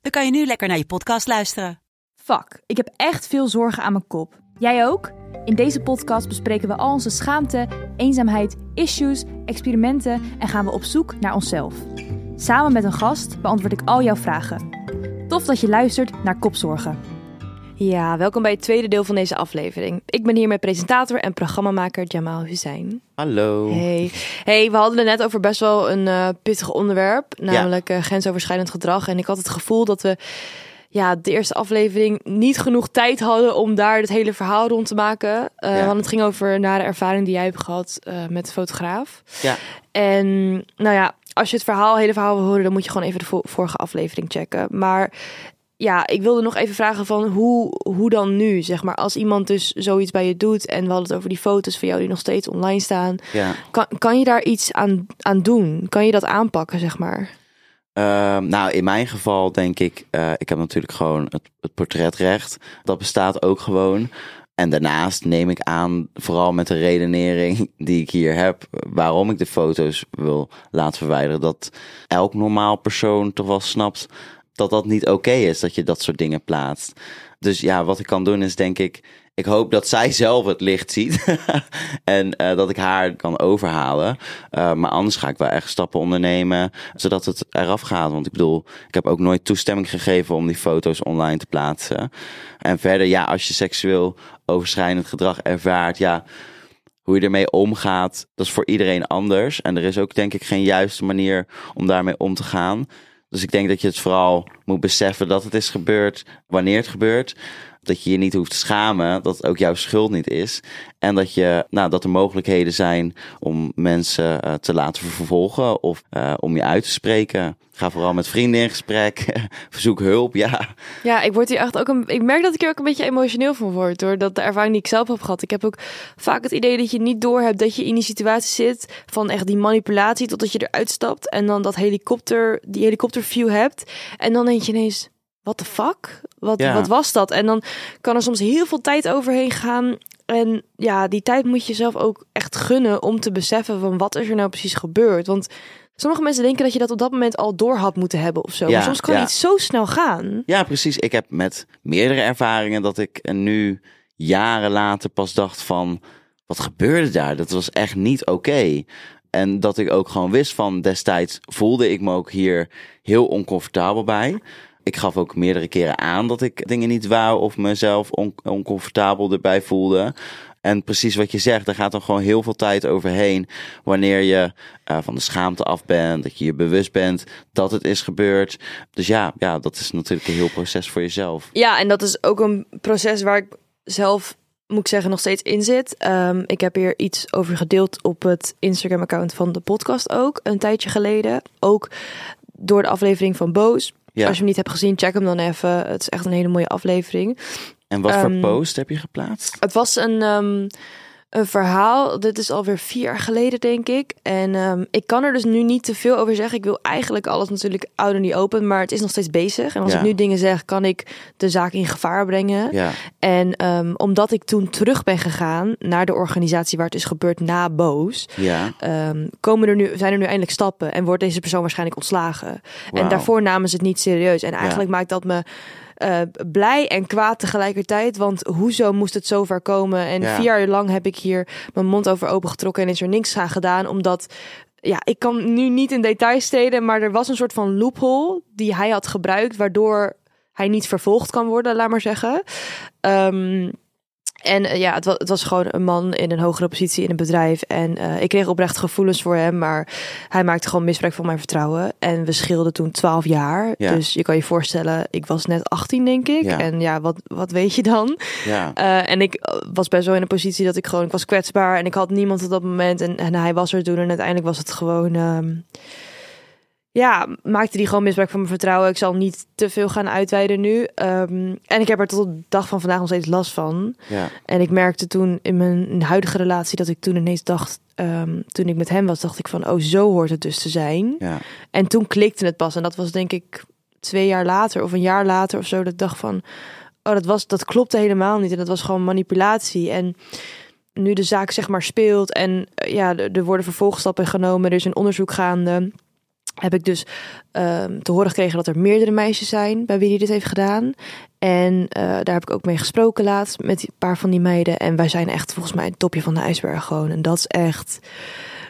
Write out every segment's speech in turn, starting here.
dan kan je nu lekker naar je podcast luisteren. Fuck, ik heb echt veel zorgen aan mijn kop. Jij ook? In deze podcast bespreken we al onze schaamte, eenzaamheid, issues, experimenten en gaan we op zoek naar onszelf. Samen met een gast beantwoord ik al jouw vragen. Tof dat je luistert naar Kopzorgen. Ja, welkom bij het tweede deel van deze aflevering. Ik ben hier met presentator en programmamaker Jamal Hussein. Hallo. Hey. hey, we hadden het net over best wel een uh, pittig onderwerp, namelijk uh, grensoverschrijdend gedrag. En ik had het gevoel dat we ja, de eerste aflevering niet genoeg tijd hadden om daar het hele verhaal rond te maken. Uh, ja. Want het ging over nare ervaring die jij hebt gehad met de fotograaf. Ja. En nou ja, als je het verhaal, hele verhaal wil horen, dan moet je gewoon even de vorige aflevering checken. Maar ja, ik wilde nog even vragen van hoe, hoe dan nu, zeg maar. Als iemand dus zoiets bij je doet en we hadden het over die foto's van jou die nog steeds online staan. Ja. Kan, kan je daar iets aan, aan doen? Kan je dat aanpakken, zeg maar? Uh, nou, in mijn geval denk ik, uh, ik heb natuurlijk gewoon het, het portretrecht. Dat bestaat ook gewoon. En daarnaast neem ik aan, vooral met de redenering die ik hier heb, waarom ik de foto's wil laten verwijderen, dat elk normaal persoon toch wel snapt dat dat niet oké is, dat je dat soort dingen plaatst. Dus ja, wat ik kan doen is denk ik, ik hoop dat zij zelf het licht ziet en uh, dat ik haar kan overhalen. Uh, maar anders ga ik wel echt stappen ondernemen, zodat het eraf gaat. Want ik bedoel, ik heb ook nooit toestemming gegeven om die foto's online te plaatsen. En verder, ja, als je seksueel overschrijdend gedrag ervaart, ja, hoe je ermee omgaat, dat is voor iedereen anders. En er is ook denk ik geen juiste manier om daarmee om te gaan. Dus ik denk dat je het vooral moet beseffen dat het is gebeurd, wanneer het gebeurt. Dat je je niet hoeft te schamen, dat ook jouw schuld niet is. En dat, je, nou, dat er mogelijkheden zijn om mensen uh, te laten vervolgen of uh, om je uit te spreken. Ga vooral met vrienden in gesprek. Verzoek hulp, ja. Ja, ik word hier echt ook een. Ik merk dat ik hier ook een beetje emotioneel van word. Door dat de ervaring die ik zelf heb gehad. Ik heb ook vaak het idee dat je niet door hebt dat je in die situatie zit. Van echt die manipulatie totdat je eruit stapt. En dan dat helikopter, die helikopterview hebt. En dan denk je ineens. What the fuck? Wat, ja. wat was dat? En dan kan er soms heel veel tijd overheen gaan. En ja, die tijd moet je zelf ook echt gunnen om te beseffen van wat is er nou precies gebeurd. Want sommige mensen denken dat je dat op dat moment al door had moeten hebben of zo. Ja, maar soms kan ja. iets zo snel gaan. Ja, precies. Ik heb met meerdere ervaringen dat ik nu jaren later pas dacht van wat gebeurde daar? Dat was echt niet oké. Okay. En dat ik ook gewoon wist van destijds voelde ik me ook hier heel oncomfortabel bij. Ik gaf ook meerdere keren aan dat ik dingen niet wou of mezelf on oncomfortabel erbij voelde. En precies wat je zegt, er gaat dan gewoon heel veel tijd overheen. Wanneer je uh, van de schaamte af bent, dat je je bewust bent dat het is gebeurd. Dus ja, ja, dat is natuurlijk een heel proces voor jezelf. Ja, en dat is ook een proces waar ik zelf moet ik zeggen, nog steeds in zit. Um, ik heb hier iets over gedeeld op het Instagram-account van de podcast ook, een tijdje geleden. Ook door de aflevering van Boos. Ja. Als je hem niet hebt gezien, check hem dan even. Het is echt een hele mooie aflevering. En wat um, voor post heb je geplaatst? Het was een, um, een verhaal. Dit is alweer vier jaar geleden, denk ik. En um, ik kan er dus nu niet te veel over zeggen. Ik wil eigenlijk alles natuurlijk out in die open, maar het is nog steeds bezig. En als Ja. ik nu dingen zeg, kan ik de zaak in gevaar brengen. Ja. En um, omdat ik toen terug ben gegaan naar de organisatie waar het is gebeurd na Boos, Ja. um, komen er nu, zijn er nu eindelijk stappen en wordt deze persoon waarschijnlijk ontslagen. En daarvoor namen ze het niet serieus. En eigenlijk maakt dat me uh, blij en kwaad tegelijkertijd. Want hoezo moest het zover komen? En Ja. vier jaar lang heb ik hier mijn mond over opengetrokken en is er niks aan gedaan. Omdat, ja, ik kan nu niet in details treden, maar er was een soort van loophole die hij had gebruikt, waardoor hij niet vervolgd kan worden, laat maar zeggen. Um, en uh, ja, het was, het was gewoon een man in een hogere positie in een bedrijf. En uh, ik kreeg oprecht gevoelens voor hem, maar hij maakte gewoon misbruik van mijn vertrouwen. En we scheelden toen 12 jaar. Ja. Dus je kan je voorstellen, ik was net 18, denk ik. Ja. En ja, wat, wat weet je dan? Ja. Uh, en ik was best wel in een positie dat ik gewoon, ik was kwetsbaar en ik had niemand op dat moment. En, en hij was er toen en uiteindelijk was het gewoon. Ja, maakte die gewoon misbruik van mijn vertrouwen. Ik zal niet te veel gaan uitweiden nu. Ehm, en ik heb er tot de dag van vandaag nog steeds last van. Ja. En ik merkte toen in mijn huidige relatie dat ik toen ineens dacht, ehm, toen ik met hem was, dacht ik van, oh, zo hoort het dus te zijn. Ja. En toen klikte het pas. En dat was denk ik twee jaar later of een jaar later of zo. Dat ik dacht van, oh, dat, was, dat klopte helemaal niet. En dat was gewoon manipulatie. En nu de zaak zeg maar speelt en eh, ja, er worden vervolgstappen genomen. Er is een onderzoek gaande. Heb ik dus ehm, te horen gekregen dat er meerdere meisjes zijn bij wie hij dit heeft gedaan. En eh, daar heb ik ook mee gesproken laatst met een paar van die meiden. En wij zijn echt volgens mij het topje van de ijsberg gewoon. En dat is echt.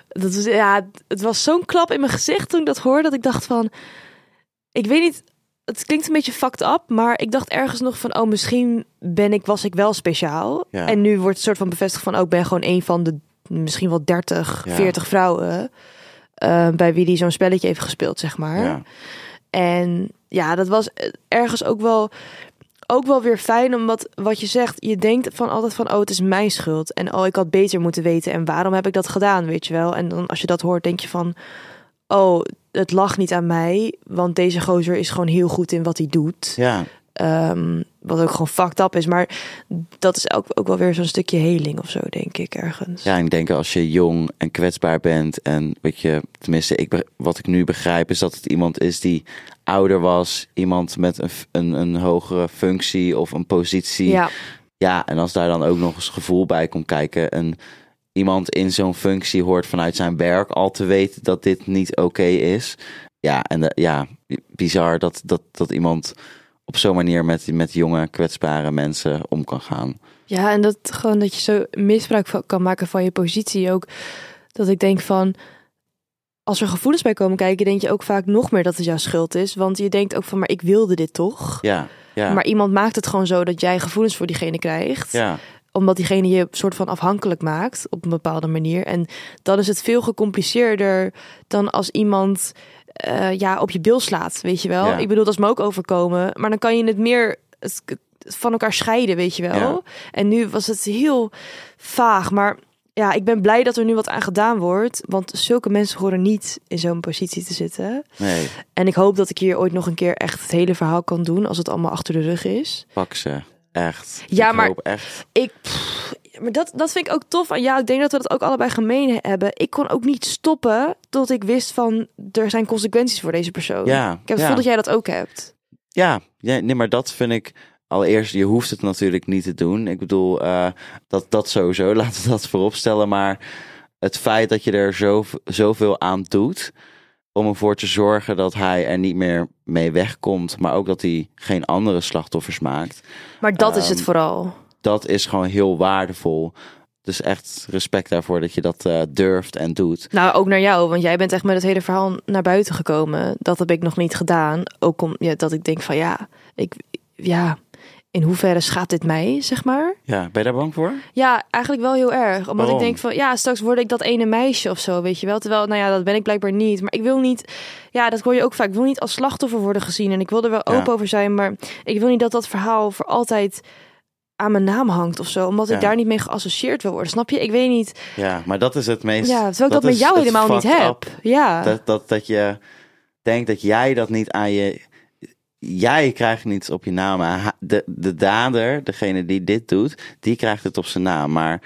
Dat is, ja, het was zo'n klap in mijn gezicht toen ik dat hoorde. Dat ik dacht van. Ik weet niet. Het klinkt een beetje fucked up. Maar ik dacht ergens nog van. Oh, misschien ben ik, was ik wel speciaal. Ja. En nu wordt het soort van bevestigd van. Oh, ik ben gewoon een van de misschien wel 30, Ja. 40 vrouwen. Eh, bij wie die zo'n spelletje heeft gespeeld, zeg maar. Ja. En ja, dat was ergens ook wel, ook wel weer fijn, omdat wat je zegt, je denkt van altijd van, oh, het is mijn schuld. En oh, ik had beter moeten weten. En waarom heb ik dat gedaan, weet je wel? En dan als je dat hoort, denk je van, oh, het lag niet aan mij, want deze gozer is gewoon heel goed in wat hij doet. ja. Ehm, wat ook gewoon fucked up is. Maar dat is ook, ook wel weer zo'n stukje heling of zo, denk ik, ergens. Ja, ik denk als je jong en kwetsbaar bent en weet je, tenminste, ik, wat ik nu begrijp is dat het iemand is die ouder was, iemand met een, een, een hogere functie of een positie. ja. Ja, en als daar dan ook nog eens gevoel bij komt kijken en iemand in zo'n functie hoort vanuit zijn werk al te weten dat dit niet oké is. Ja, en de- ja, bizar dat, dat, dat iemand op zo'n manier met, met jonge, kwetsbare mensen om kan gaan. Ja, en dat gewoon dat je zo misbruik van, kan maken van je positie ook. Dat ik denk van, als er gevoelens bij komen kijken, denk je ook vaak nog meer dat het jouw schuld is. Want je denkt ook van, maar ik wilde dit toch? Ja, ja, Maar iemand maakt het gewoon zo dat jij gevoelens voor diegene krijgt. ja, Omdat diegene je soort van afhankelijk maakt op een bepaalde manier. En dan is het veel gecompliceerder dan als iemand eh, ja, op je bil slaat, weet je wel. Ja. Ik bedoel, dat is me ook overkomen. Maar dan kan je het meer het- van elkaar scheiden, weet je wel. Ja. En nu was het heel vaag. Maar ja, ik ben blij dat er nu wat aan gedaan wordt. Want zulke mensen horen niet in zo'n positie te zitten. nee, En ik hoop dat ik hier ooit nog een keer echt het hele verhaal kan doen. Als het allemaal achter de rug is. pak ze. Echt. Ja, ik maar- echt. Ik, pff, maar dat, dat vind ik ook tof. En ja, ik denk dat we dat ook allebei gemeen hebben. Ik kon ook niet stoppen tot ik wist van er zijn consequenties voor deze persoon. Ja, Ik heb het ja. gevoel dat jij dat ook hebt. Ja, ja, nee, maar dat vind ik allereerst, je hoeft het natuurlijk niet te doen. Ik bedoel, eh, dat, dat sowieso, laten we dat voorop stellen. Maar het feit dat je er zo, zoveel aan doet om ervoor te zorgen dat hij er niet meer mee wegkomt, maar ook dat hij geen andere slachtoffers maakt, Maar dat is het Ehm, vooral. Dat is gewoon heel waardevol. Dus echt respect daarvoor dat je dat eh, durft en doet. Nou, ook naar jou, want jij bent echt met het hele verhaal naar buiten gekomen. Dat heb ik nog niet gedaan. Ook om ja, dat ik denk van ja, ik, ja, in hoeverre schaadt dit mij, zeg maar? Ja, ben je daar bang voor? Ja, eigenlijk wel heel erg. Omdat Waarom? ik denk van, ja, straks word ik dat ene meisje of zo, weet je wel. Terwijl, nou ja, dat ben ik blijkbaar niet. Maar ik wil niet, ja, dat hoor je ook vaak. Ik wil niet als slachtoffer worden gezien. En ik wil er wel Ja. open over zijn. Maar ik wil niet dat dat verhaal voor altijd aan mijn naam hangt of zo. Omdat Ja. ik daar niet mee geassocieerd wil worden. Snap je? Ik weet niet. Ja, maar dat is het meest. Ja, terwijl ik dat, met is jou helemaal niet heb. Ja. Dat, dat, dat je denkt dat jij dat niet aan je. Jij krijgt niets op je naam. De, de dader, degene die dit doet, die krijgt het op zijn naam. Maar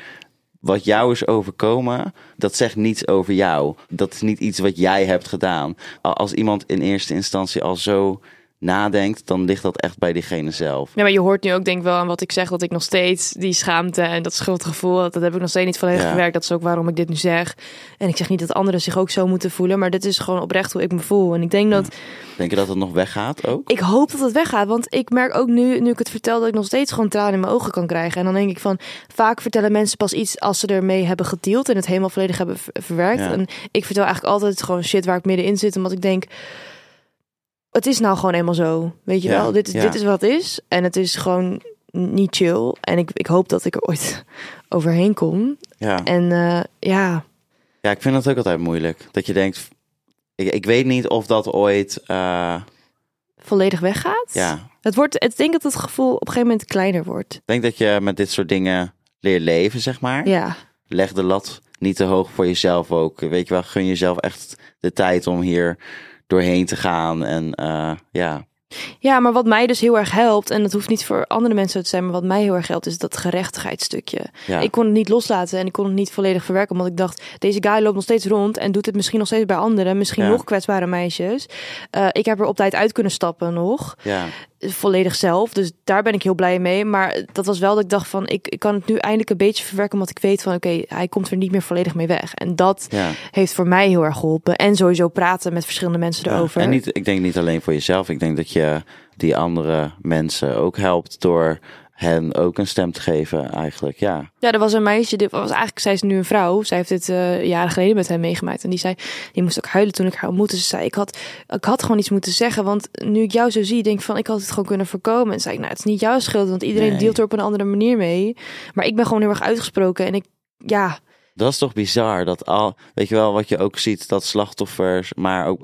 wat jou is overkomen, dat zegt niets over jou. Dat is niet iets wat jij hebt gedaan. Als iemand in eerste instantie al zo nadenkt, dan ligt dat echt bij diegene zelf. Ja, maar je hoort nu ook denk ik wel aan wat ik zeg. Dat ik nog steeds die schaamte en dat schuldgevoel. Dat heb ik nog steeds niet volledig Ja. gewerkt. Dat is ook waarom ik dit nu zeg. En ik zeg niet dat anderen zich ook zo moeten voelen. Maar dit is gewoon oprecht hoe ik me voel. En ik denk dat... Denk je dat het nog weggaat ook? Ik hoop dat het weggaat. Want ik merk ook nu, nu ik het vertel, dat ik nog steeds gewoon tranen in mijn ogen kan krijgen. En dan denk ik van, vaak vertellen mensen pas iets als ze ermee hebben gedeeld en het helemaal volledig hebben ver- verwerkt. Ja. En ik vertel eigenlijk altijd gewoon shit waar ik middenin zit. Omdat ik denk, het is nou gewoon eenmaal zo. Weet je Ja, wel, dit, ja. dit is wat het is. En het is gewoon niet chill. En ik, ik hoop dat ik er ooit overheen kom. Ja. En eh, ja, Ja, ik vind dat ook altijd moeilijk. Dat je denkt, ik, ik weet niet of dat ooit, eh, volledig weggaat. ja, Het wordt, ik denk dat het gevoel op een gegeven moment kleiner wordt. ik denk dat je met dit soort dingen leert leven, zeg maar. Ja. Leg de lat niet te hoog voor jezelf ook. Weet je wel, gun jezelf echt de tijd om hier doorheen te gaan. En eh, ja, Ja, maar wat mij dus heel erg helpt, en dat hoeft niet voor andere mensen te zijn, maar wat mij heel erg helpt, is dat gerechtigheidsstukje. ja. Ik kon het niet loslaten en ik kon het niet volledig verwerken, omdat ik dacht, deze guy loopt nog steeds rond en doet het misschien nog steeds bij anderen, misschien Ja. nog kwetsbare meisjes. Eh, ik heb er op tijd uit kunnen stappen nog, ja. Volledig zelf, dus daar ben ik heel blij mee. Maar dat was wel dat ik dacht van, ik, ik kan het nu eindelijk een beetje verwerken, omdat ik weet van, oké, hij komt er niet meer volledig mee weg. En dat ja. heeft voor mij heel erg geholpen. En sowieso praten met verschillende mensen Ja, erover. En niet, ik denk niet alleen voor jezelf. Ik denk dat je die andere mensen ook helpt door hen ook een stem te geven eigenlijk. Ja, Ja, er was een meisje, dit was eigenlijk, zij is nu een vrouw. Zij heeft dit eh, jaren geleden met hem meegemaakt. En die zei, die moest ook huilen toen ik haar ontmoette. Ze zei, ik had, ik had gewoon iets moeten zeggen. Want nu ik jou zo zie, denk ik van, ik had het gewoon kunnen voorkomen. En zei ik, nou, het is niet jouw schuld, want iedereen Nee. deelt er op een andere manier mee. Maar ik ben gewoon heel erg uitgesproken. En ik, ja, dat is toch bizar dat al, weet je wel, wat je ook ziet, dat slachtoffers, maar ook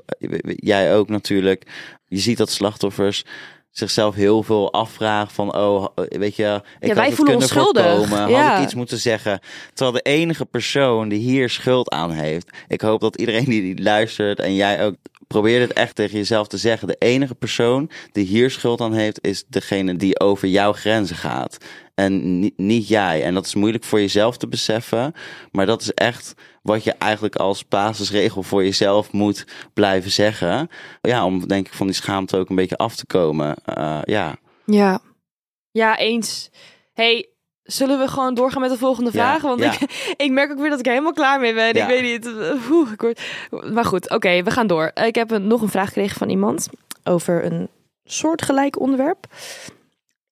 jij ook natuurlijk, je ziet dat slachtoffers zichzelf heel veel afvragen van, oh, weet je, ik Ja, wij had het kunnen voorkomen, had ik iets moeten zeggen. Terwijl de enige persoon die hier schuld aan heeft, ik hoop dat iedereen die, die luistert en jij ook, probeer dit echt tegen jezelf te zeggen. De enige persoon die hier schuld aan heeft, is degene die over jouw grenzen gaat. En ni- niet jij. En dat is moeilijk voor jezelf te beseffen. Maar dat is echt wat je eigenlijk als basisregel voor jezelf moet blijven zeggen. Ja, om denk ik van die schaamte ook een beetje af te komen. Eh, ja. ja, ja, eens. hey, zullen we gewoon doorgaan met de volgende Ja, vraag? Want ja. ik, ik merk ook weer dat ik er helemaal klaar mee ben. Ja. Ik weet niet. eh, oeh, ik word... Maar goed, oké, we gaan door. Ik heb een, nog een vraag gekregen van iemand over een soortgelijk onderwerp.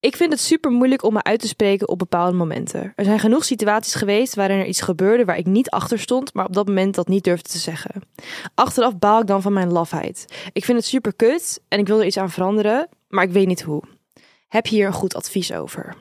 Ik vind het super moeilijk om me uit te spreken op bepaalde momenten. Er zijn genoeg situaties geweest waarin er iets gebeurde waar ik niet achter stond, maar op dat moment dat niet durfde te zeggen. Achteraf baal ik dan van mijn lafheid. Ik vind het super kut en ik wil er iets aan veranderen, maar ik weet niet hoe. Heb je hier een goed advies over?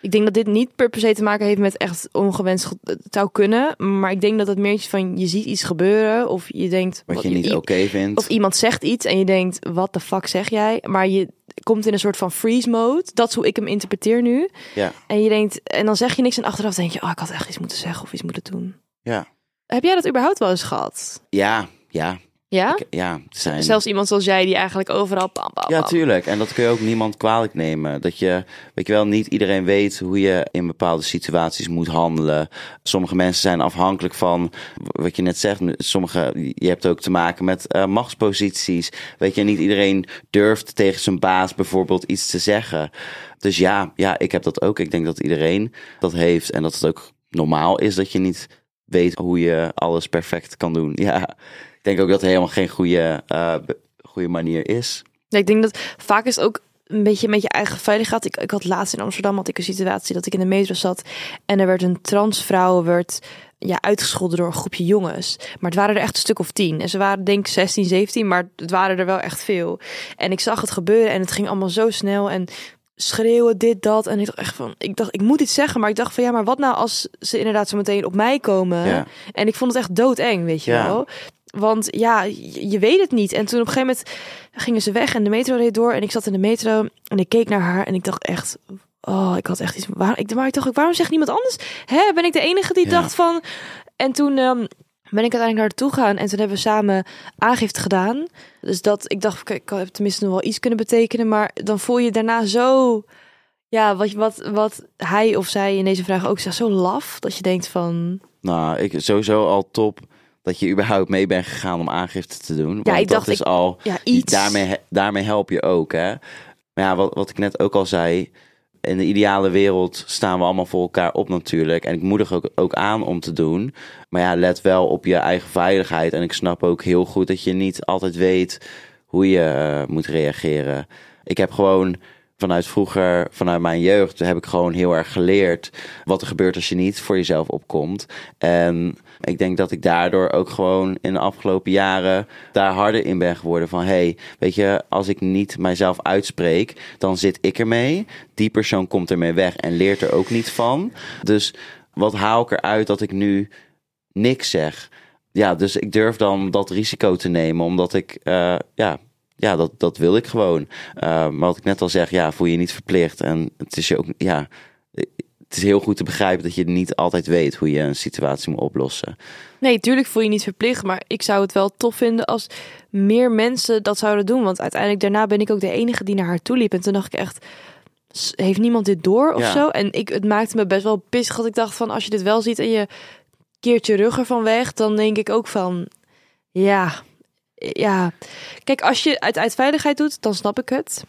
Ik denk dat dit niet per se te maken heeft met echt ongewenst zou kunnen, maar ik denk dat het meer is van je ziet iets gebeuren of je denkt Wat je niet oké vindt. of iemand zegt iets en je denkt, wat de fuck zeg jij? Maar je komt in een soort van freeze mode. Dat is hoe ik hem interpreteer nu. Ja. En je denkt, en dan zeg je niks en achteraf denk je, oh, ik had echt iets moeten zeggen of iets moeten doen. Ja. Heb jij dat überhaupt wel eens gehad? Ja, ja. Ja? Ik- ja, zijn... Zelfs iemand zoals jij die eigenlijk overal pam, pam, Ja, tuurlijk. En dat kun je ook niemand kwalijk nemen. Dat je, weet je wel, niet iedereen weet hoe je in bepaalde situaties moet handelen. Sommige mensen zijn afhankelijk van, wat je net zegt, sommige, je hebt ook te maken met eh, machtsposities. Weet je, niet iedereen durft tegen zijn baas bijvoorbeeld iets te zeggen. Dus ja, ja, ik heb dat ook. Ik denk dat iedereen dat heeft en dat het ook normaal is dat je niet weet hoe je alles perfect kan doen. Ja, denk ook dat er helemaal geen goede, eh, goede manier is. Ja, ik denk dat vaak is het ook een beetje met je eigen veiligheid. Ik, ik had laatst in Amsterdam had ik een situatie dat ik in de metro zat en er werd een transvrouw werd ja, uitgescholden door een groepje jongens. Maar het waren er echt een stuk of tien. En ze waren denk ik 16, 17, maar het waren er wel echt veel. En ik zag het gebeuren en het ging allemaal zo snel en schreeuwen, dit, dat. En ik dacht echt van, ik dacht, ik moet iets zeggen, maar ik dacht van ja, maar wat nou als ze inderdaad zo meteen op mij komen? Ja. En ik vond het echt doodeng, weet je Ja. wel. Want ja, je, je weet het niet. En toen op een gegeven moment gingen ze weg en de metro reed door. En ik zat in de metro en ik keek naar haar en ik dacht echt... Oh, ik had echt iets... Waar, ik, maar ik dacht ook, waarom zegt niemand anders? Hè, ben ik de enige die Ja. dacht van... En toen ehm, ben ik uiteindelijk naar haar toe gegaan. En toen hebben we samen aangifte gedaan. Dus dat, ik dacht, kijk, ik heb tenminste nog wel iets kunnen betekenen. Maar dan voel je daarna zo... Ja, wat, wat, wat hij of zij in deze vraag ook zegt, zo laf. Dat je denkt van... Nou, ik sowieso al top dat je überhaupt mee bent gegaan om aangifte te doen. Want ik dacht, dat is ik- al Ja, iets. daarmee, daarmee help je ook, hè. Maar ja, wat, wat ik net ook al zei, in de ideale wereld staan we allemaal voor elkaar op natuurlijk. En ik moedig ook, ook aan om te doen. Maar ja, let wel op je eigen veiligheid. En ik snap ook heel goed dat je niet altijd weet hoe je eh, moet reageren. Ik heb gewoon vanuit vroeger, vanuit mijn jeugd, heb ik gewoon heel erg geleerd wat er gebeurt als je niet voor jezelf opkomt. En ik denk dat ik daardoor ook gewoon in de afgelopen jaren daar harder in ben geworden. Van hey, weet je, als ik niet mijzelf uitspreek, dan zit ik ermee. Die persoon komt ermee weg en leert er ook niet van. Dus wat haal ik eruit dat ik nu niks zeg? Ja, dus ik durf dan dat risico te nemen, omdat ik, eh, ja, ja, dat, dat wil ik gewoon. Eh, maar wat ik net al zeg, ja, voel je niet verplicht. En het is je ook, ja, het is heel goed te begrijpen dat je niet altijd weet hoe je een situatie moet oplossen. Nee, tuurlijk voel je niet verplicht, maar ik zou het wel tof vinden als meer mensen dat zouden doen. Want uiteindelijk daarna ben ik ook de enige die naar haar toe liep. En toen dacht ik echt, "S- heeft niemand dit door of Ja. zo? En ik, het maakte me best wel pissig dat ik dacht van, als je dit wel ziet en je keert je rug ervan weg, dan denk ik ook van, ja, ja. Kijk, als je het uit veiligheid doet, dan snap ik het.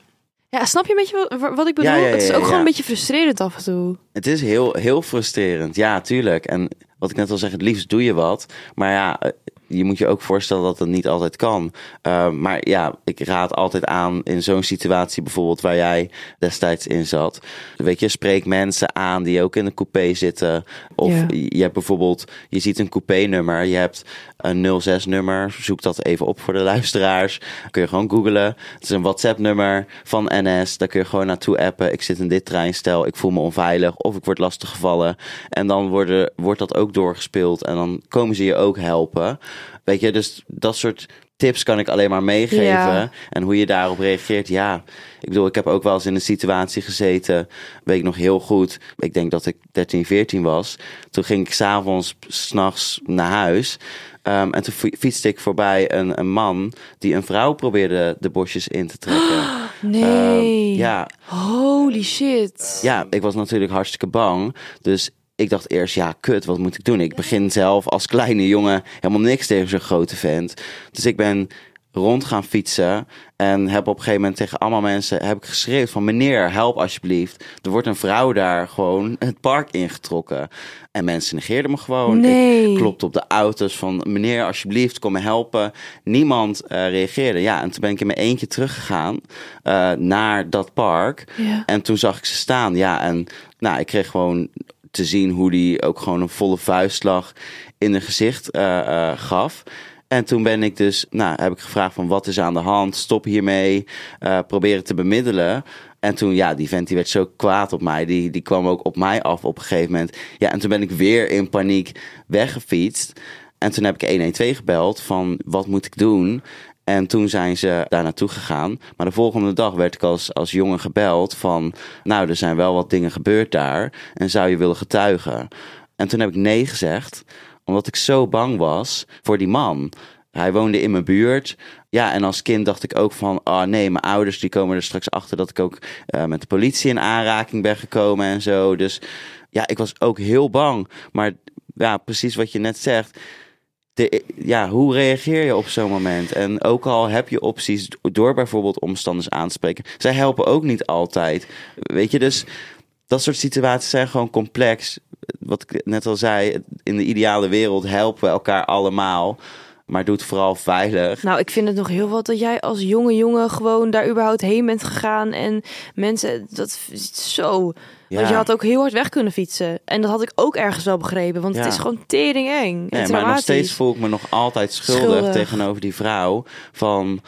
Ja, snap je een beetje wat, wat ik bedoel? Ja, ja, ja, het is ook gewoon een beetje frustrerend af en toe. Het is heel, heel frustrerend. Ja, tuurlijk. En wat ik net al zeg, het liefst doe je wat. Maar ja, eh, je moet je ook voorstellen dat het niet altijd kan. Uh, maar ja, ik raad altijd aan in zo'n situatie bijvoorbeeld waar jij destijds in zat. Weet je, spreek mensen aan die ook in een coupé zitten. Of Ja. je hebt bijvoorbeeld, je ziet een coupé-nummer. Je hebt een 06-nummer. Zoek dat even op voor de luisteraars. Kun je gewoon googlen. Het is een WhatsApp-nummer van NS. Daar kun je gewoon naartoe appen. Ik zit in dit treinstel. Ik voel me onveilig. Of ik word lastiggevallen. En dan worden, wordt dat ook doorgespeeld. En dan komen ze je ook helpen. Weet je, dus dat soort tips kan ik alleen maar meegeven. Ja. En hoe je daarop reageert, ja. Ik bedoel, ik heb ook wel eens in een situatie gezeten, weet ik nog heel goed. Ik denk dat ik 13, 14 was. Toen ging ik s'avonds, s'nachts naar huis. Um, en toen fi- fietste ik voorbij een, een man die een vrouw probeerde de bosjes in te trekken. Nee. Um, ja, Holy shit. ja, ik was natuurlijk hartstikke bang. Dus ik dacht eerst, ja, kut, wat moet ik doen? Ik begin zelf als kleine jongen helemaal niks tegen zo'n grote vent. Dus ik ben rond gaan fietsen en heb op een gegeven moment tegen allemaal mensen heb ik geschreeuwd van meneer, help alsjeblieft. Er wordt een vrouw daar gewoon het park ingetrokken. En mensen negeerden me gewoon. Nee. Ik klopte op de auto's van meneer, alsjeblieft, kom me helpen. Niemand eh, reageerde. Ja, en toen ben ik in mijn eentje teruggegaan eh, naar dat park. Ja. En toen zag ik ze staan. Ja, en nou, ik kreeg gewoon te zien hoe die ook gewoon een volle vuistslag in hun gezicht eh, eh, gaf. En toen ben ik dus, nou, heb ik gevraagd van wat is aan de hand? Stop hiermee. eh proberen te bemiddelen. En toen, ja, die vent die werd zo kwaad op mij. Die, die kwam ook op mij af op een gegeven moment. Ja, en toen ben ik weer in paniek weggefietst. En toen heb ik 112 gebeld van wat moet ik doen? En toen zijn ze daar naartoe gegaan. Maar de volgende dag werd ik als, als jongen gebeld van... nou, er zijn wel wat dingen gebeurd daar. En zou je willen getuigen? En toen heb ik nee gezegd. Omdat ik zo bang was voor die man. Hij woonde in mijn buurt. Ja, en als kind dacht ik ook van... oh nee, mijn ouders die komen er straks achter... dat ik ook uh, met de politie in aanraking ben gekomen en zo. Dus ja, ik was ook heel bang. Maar ja, precies wat je net zegt ja, hoe reageer je op zo'n moment? En ook al heb je opties door bijvoorbeeld omstanders aan te spreken, zij helpen ook niet altijd. Weet je, dus dat soort situaties zijn gewoon complex. Wat ik net al zei, in de ideale wereld helpen we elkaar allemaal. Maar doe het vooral veilig. Nou, ik vind het nog heel wat dat jij als jonge jongen gewoon daar überhaupt heen bent gegaan. En mensen, dat is zo. Ja. Want je had ook heel hard weg kunnen fietsen. En dat had ik ook ergens wel begrepen. Want het is gewoon tering eng. Nee, maar nog steeds voel ik me nog altijd schuldig, Schuldig. tegenover die vrouw. Van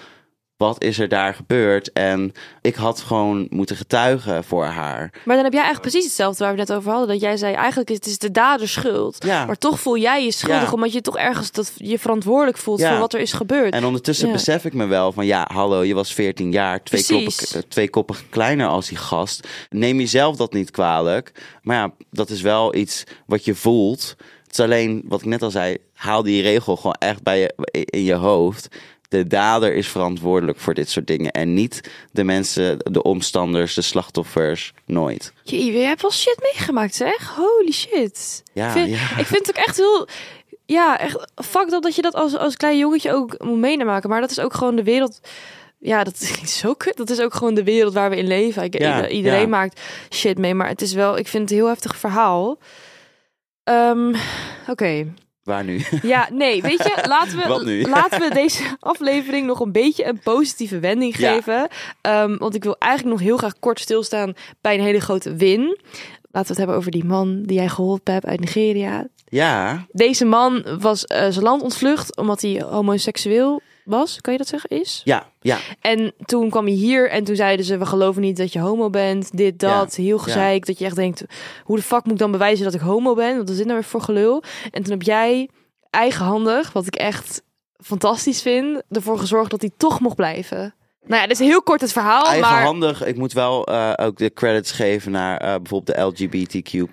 wat is er daar gebeurd? En ik had gewoon moeten getuigen voor haar. Maar dan heb jij eigenlijk precies hetzelfde waar we net over hadden. Dat jij zei, eigenlijk is het is de dader schuld. Ja. Maar toch voel jij je schuldig, Ja. omdat je toch ergens dat je verantwoordelijk voelt Ja. voor wat er is gebeurd. En ondertussen besef ik me wel van ja, hallo, je was 14 jaar, twee koppen, eh, twee koppen kleiner als die gast. Neem jezelf dat niet kwalijk. Maar ja, dat is wel iets wat je voelt. Het is alleen, wat ik net al zei, haal die regel gewoon echt bij je, in je hoofd. De dader is verantwoordelijk voor dit soort dingen. En niet de mensen, de omstanders, de slachtoffers. Nooit. Je, je hebt wel shit meegemaakt, zeg. Holy shit. Ja, ik, vind, ja. ik vind het ook echt heel... Ja, echt fucked up dat je dat als, als klein jongetje ook moet meemaken. Maar dat is ook gewoon de wereld... Ja, dat is zo kut. Dat is ook gewoon de wereld waar we in leven. Ik, Ja, ieder- iedereen ja. maakt shit mee. Maar het is wel... Ik vind het een heel heftig verhaal. Ehm, Oké. Waar nu? Ja, nee, weet je, laten we, laten we deze aflevering nog een beetje een positieve wending Ja. geven. Ehm, want ik wil eigenlijk nog heel graag kort stilstaan bij een hele grote win. Laten we het hebben over die man die jij geholpen hebt uit Nigeria. Ja, Deze man was eh, zijn land ontvlucht omdat hij homoseksueel was. Kan je dat zeggen? Is? ja, ja. En toen kwam hij hier en toen zeiden ze: We geloven niet dat je homo bent. Dit, dat. Ja, Heel gezeik. Dat je echt denkt: Hoe de fuck moet ik dan bewijzen dat ik homo ben? Wat is dit nou weer voor gelul? En toen heb jij eigenhandig, wat ik echt fantastisch vind, ervoor gezorgd dat hij toch mocht blijven. Nou ja, dit is heel kort het verhaal, maar... Eigenhandig, ik moet wel eh, ook de credits geven naar eh, bijvoorbeeld de LGBTQ+,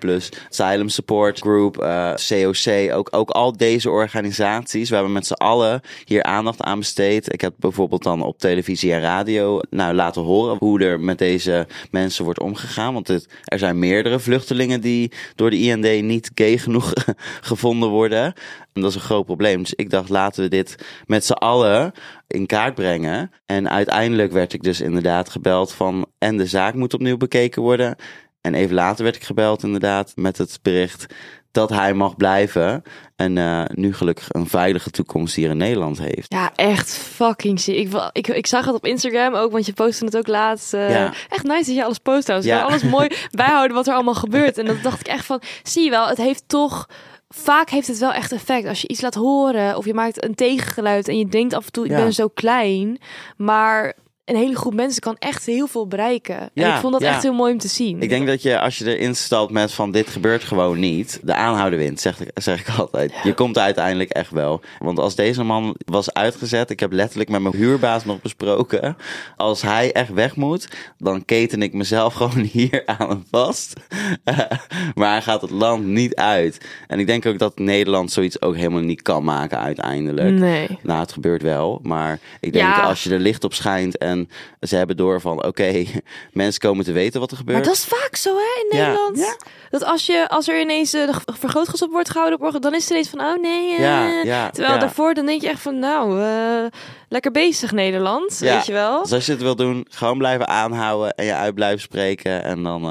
Asylum Support Group, eh, COC, ook, ook al deze organisaties. We hebben met z'n allen hier aandacht aan besteed. Ik heb bijvoorbeeld dan op televisie en radio nou, laten horen hoe er met deze mensen wordt omgegaan. Want het, er zijn meerdere vluchtelingen die door de IND niet gay genoeg gevonden worden. En dat is een groot probleem. Dus ik dacht, laten we dit met z'n allen in kaart brengen. En uiteindelijk werd ik dus inderdaad gebeld van... en de zaak moet opnieuw bekeken worden. En even later werd ik gebeld inderdaad met het bericht dat hij mag blijven. En uh, nu gelukkig een veilige toekomst hier in Nederland heeft. Ja, echt fucking sick. Ik, ik, ik zag het op Instagram ook, want je postte het ook laatst. Uh, ja. Echt nice dat je alles post. Ja. Alles mooi bijhouden wat er allemaal gebeurt. En dat dacht ik echt van, zie je wel, het heeft toch vaak heeft het wel echt effect. Als je iets laat horen of je maakt een tegengeluid en je denkt af en toe, ik ben zo klein. Maar een hele groep mensen kan echt heel veel bereiken. Ja, en ik vond dat echt heel mooi om te zien. Ik denk dat je als je erin stelt met van dit gebeurt gewoon niet, de aanhouden wint, zeg ik, zeg ik altijd. Je komt uiteindelijk echt wel. Want als deze man was uitgezet, ik heb letterlijk met mijn huurbaas nog besproken, als hij echt weg moet, dan keten ik mezelf gewoon hier aan vast. maar hij gaat het land niet uit. En ik denk ook dat Nederland zoiets ook helemaal niet kan maken uiteindelijk. Nee. Nou, het gebeurt wel, maar ik denk als je er licht op schijnt en en ze hebben door van, oké, mensen komen te weten wat er gebeurt. Maar dat is vaak zo, hè, in Nederland. Ja, Dat als, je, als er ineens uh, de vergrootglas op wordt gehouden op dan is het ineens van, oh nee. Uh, ja, terwijl daarvoor, dan denk je echt van, nou, uh, lekker bezig Nederland, weet je wel. Dus als je het wil doen, gewoon blijven aanhouden en je uit blijven spreken. En dan...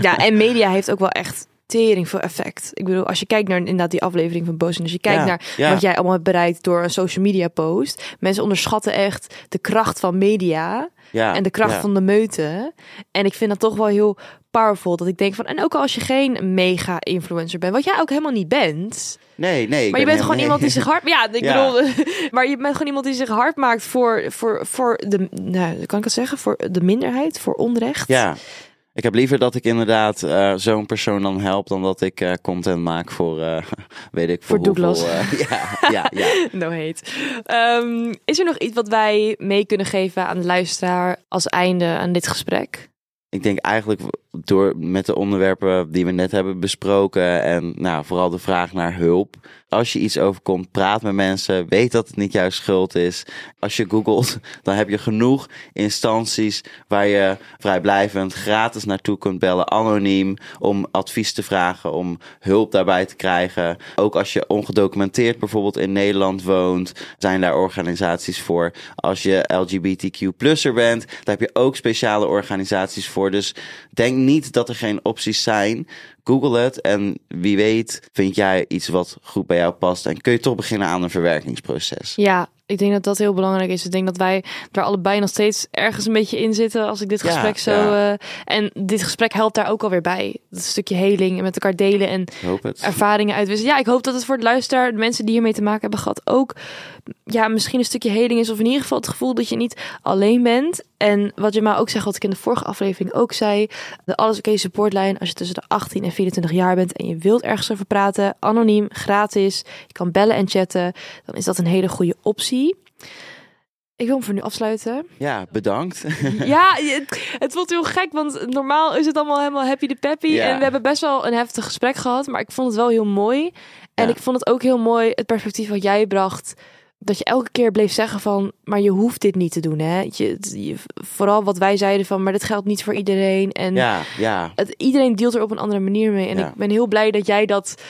Ja, en media heeft ook wel echt tering voor effect. Ik bedoel, als je kijkt naar inderdaad die aflevering van Boos en als je kijkt naar wat jij allemaal hebt bereikt door een social media post, mensen onderschatten echt de kracht van media ja, en de kracht van de meute. En ik vind dat toch wel heel powerful dat ik denk van en ook als je geen mega influencer bent, wat jij ook helemaal niet bent. Nee, nee. Maar je bent gewoon iemand die zich hard. Ja, ik bedoel, maar je bent gewoon iemand die zich hard maakt voor, voor, voor de. Nou, kan ik het zeggen? Voor de minderheid, voor onrecht. Ja. Ik heb liever dat ik inderdaad uh, zo'n persoon dan help dan dat ik uh, content maak voor, uh, weet ik, voor, voor Douglas. ja, ja, ja. no hate. Um, is er nog iets wat wij mee kunnen geven aan de luisteraar als einde aan dit gesprek? Ik denk eigenlijk door met de onderwerpen die we net hebben besproken en nou, vooral de vraag naar hulp. Als je iets overkomt, praat met mensen, weet dat het niet jouw schuld is. Als je googelt, dan heb je genoeg instanties waar je vrijblijvend gratis naartoe kunt bellen, anoniem, om advies te vragen, om hulp daarbij te krijgen. Ook als je ongedocumenteerd bijvoorbeeld in Nederland woont, zijn daar organisaties voor. Als je LGBTQ plusser bent, daar heb je ook speciale organisaties voor. Dus denk niet dat er geen opties zijn. Google het en wie weet vind jij iets wat goed bij jou past en kun je toch beginnen aan een verwerkingsproces. Ja, ik denk dat dat heel belangrijk is. Ik denk dat wij daar allebei nog steeds ergens een beetje in zitten als ik dit gesprek zo. Ja. Uh, en dit gesprek helpt daar ook alweer bij. Dat stukje heling en met elkaar delen en ervaringen uitwisselen. Ja, ik hoop dat het voor de luisteraar, de mensen die hiermee te maken hebben gehad, ook ja, misschien een stukje heling is. Of in ieder geval het gevoel dat je niet alleen bent. En wat je maar ook zegt, wat ik in de vorige aflevering ook zei. De Alles Oké supportlijn. Als je tussen de 18 en 24 jaar bent en je wilt ergens over praten. Anoniem, gratis. Je kan bellen en chatten. Dan is dat een hele goede optie. Ik wil hem voor nu afsluiten. Ja, bedankt. Ja, het, het voelt heel gek, want normaal is het allemaal helemaal happy de peppy. En we hebben best wel een heftig gesprek gehad, maar ik vond het wel heel mooi. En ik vond het ook heel mooi, het perspectief wat jij bracht dat je elke keer bleef zeggen van, maar je hoeft dit niet te doen, hè? Je, vooral wat wij zeiden van, maar dit geldt niet voor iedereen. En ja, ja. Het, iedereen deelt er op een andere manier mee. En ik ben heel blij dat jij dat,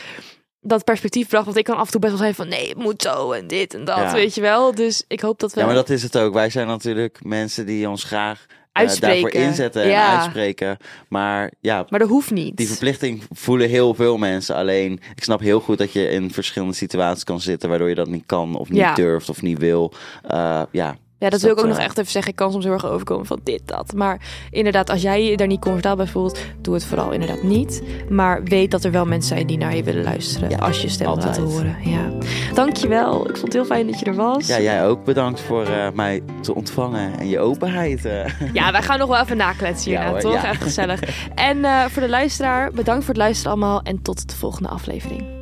dat perspectief bracht. Want ik kan af en toe best wel zeggen van, nee, het moet zo en dit en dat, weet je wel. Dus ik hoop dat we... Ja, maar dat is het ook. Wij zijn natuurlijk mensen die ons graag uitspreken. daarvoor inzetten en uitspreken. Maar ja, maar dat hoeft niet. Die verplichting voelen heel veel mensen. Alleen, ik snap heel goed dat je in verschillende situaties kan zitten waardoor je dat niet kan of niet durft of niet wil. Uh, ja, ja, dat, wil ik ook nog echt even zeggen. Ik kan soms heel erg overkomen van dit, dat. Maar inderdaad, als jij je daar niet comfortabel bij voelt, doe het vooral inderdaad niet. Maar weet dat er wel mensen zijn die naar je willen luisteren. als je stem altijd. laten horen. Ja. Dankjewel. Ik vond het heel fijn dat je er was. Ja, jij ook bedankt voor uh, mij te ontvangen en je openheid. Uh. Ja, wij gaan nog wel even nakletsen hierna, ja, toch? Even gezellig. en voor de luisteraar, bedankt voor het luisteren allemaal. En tot de volgende aflevering.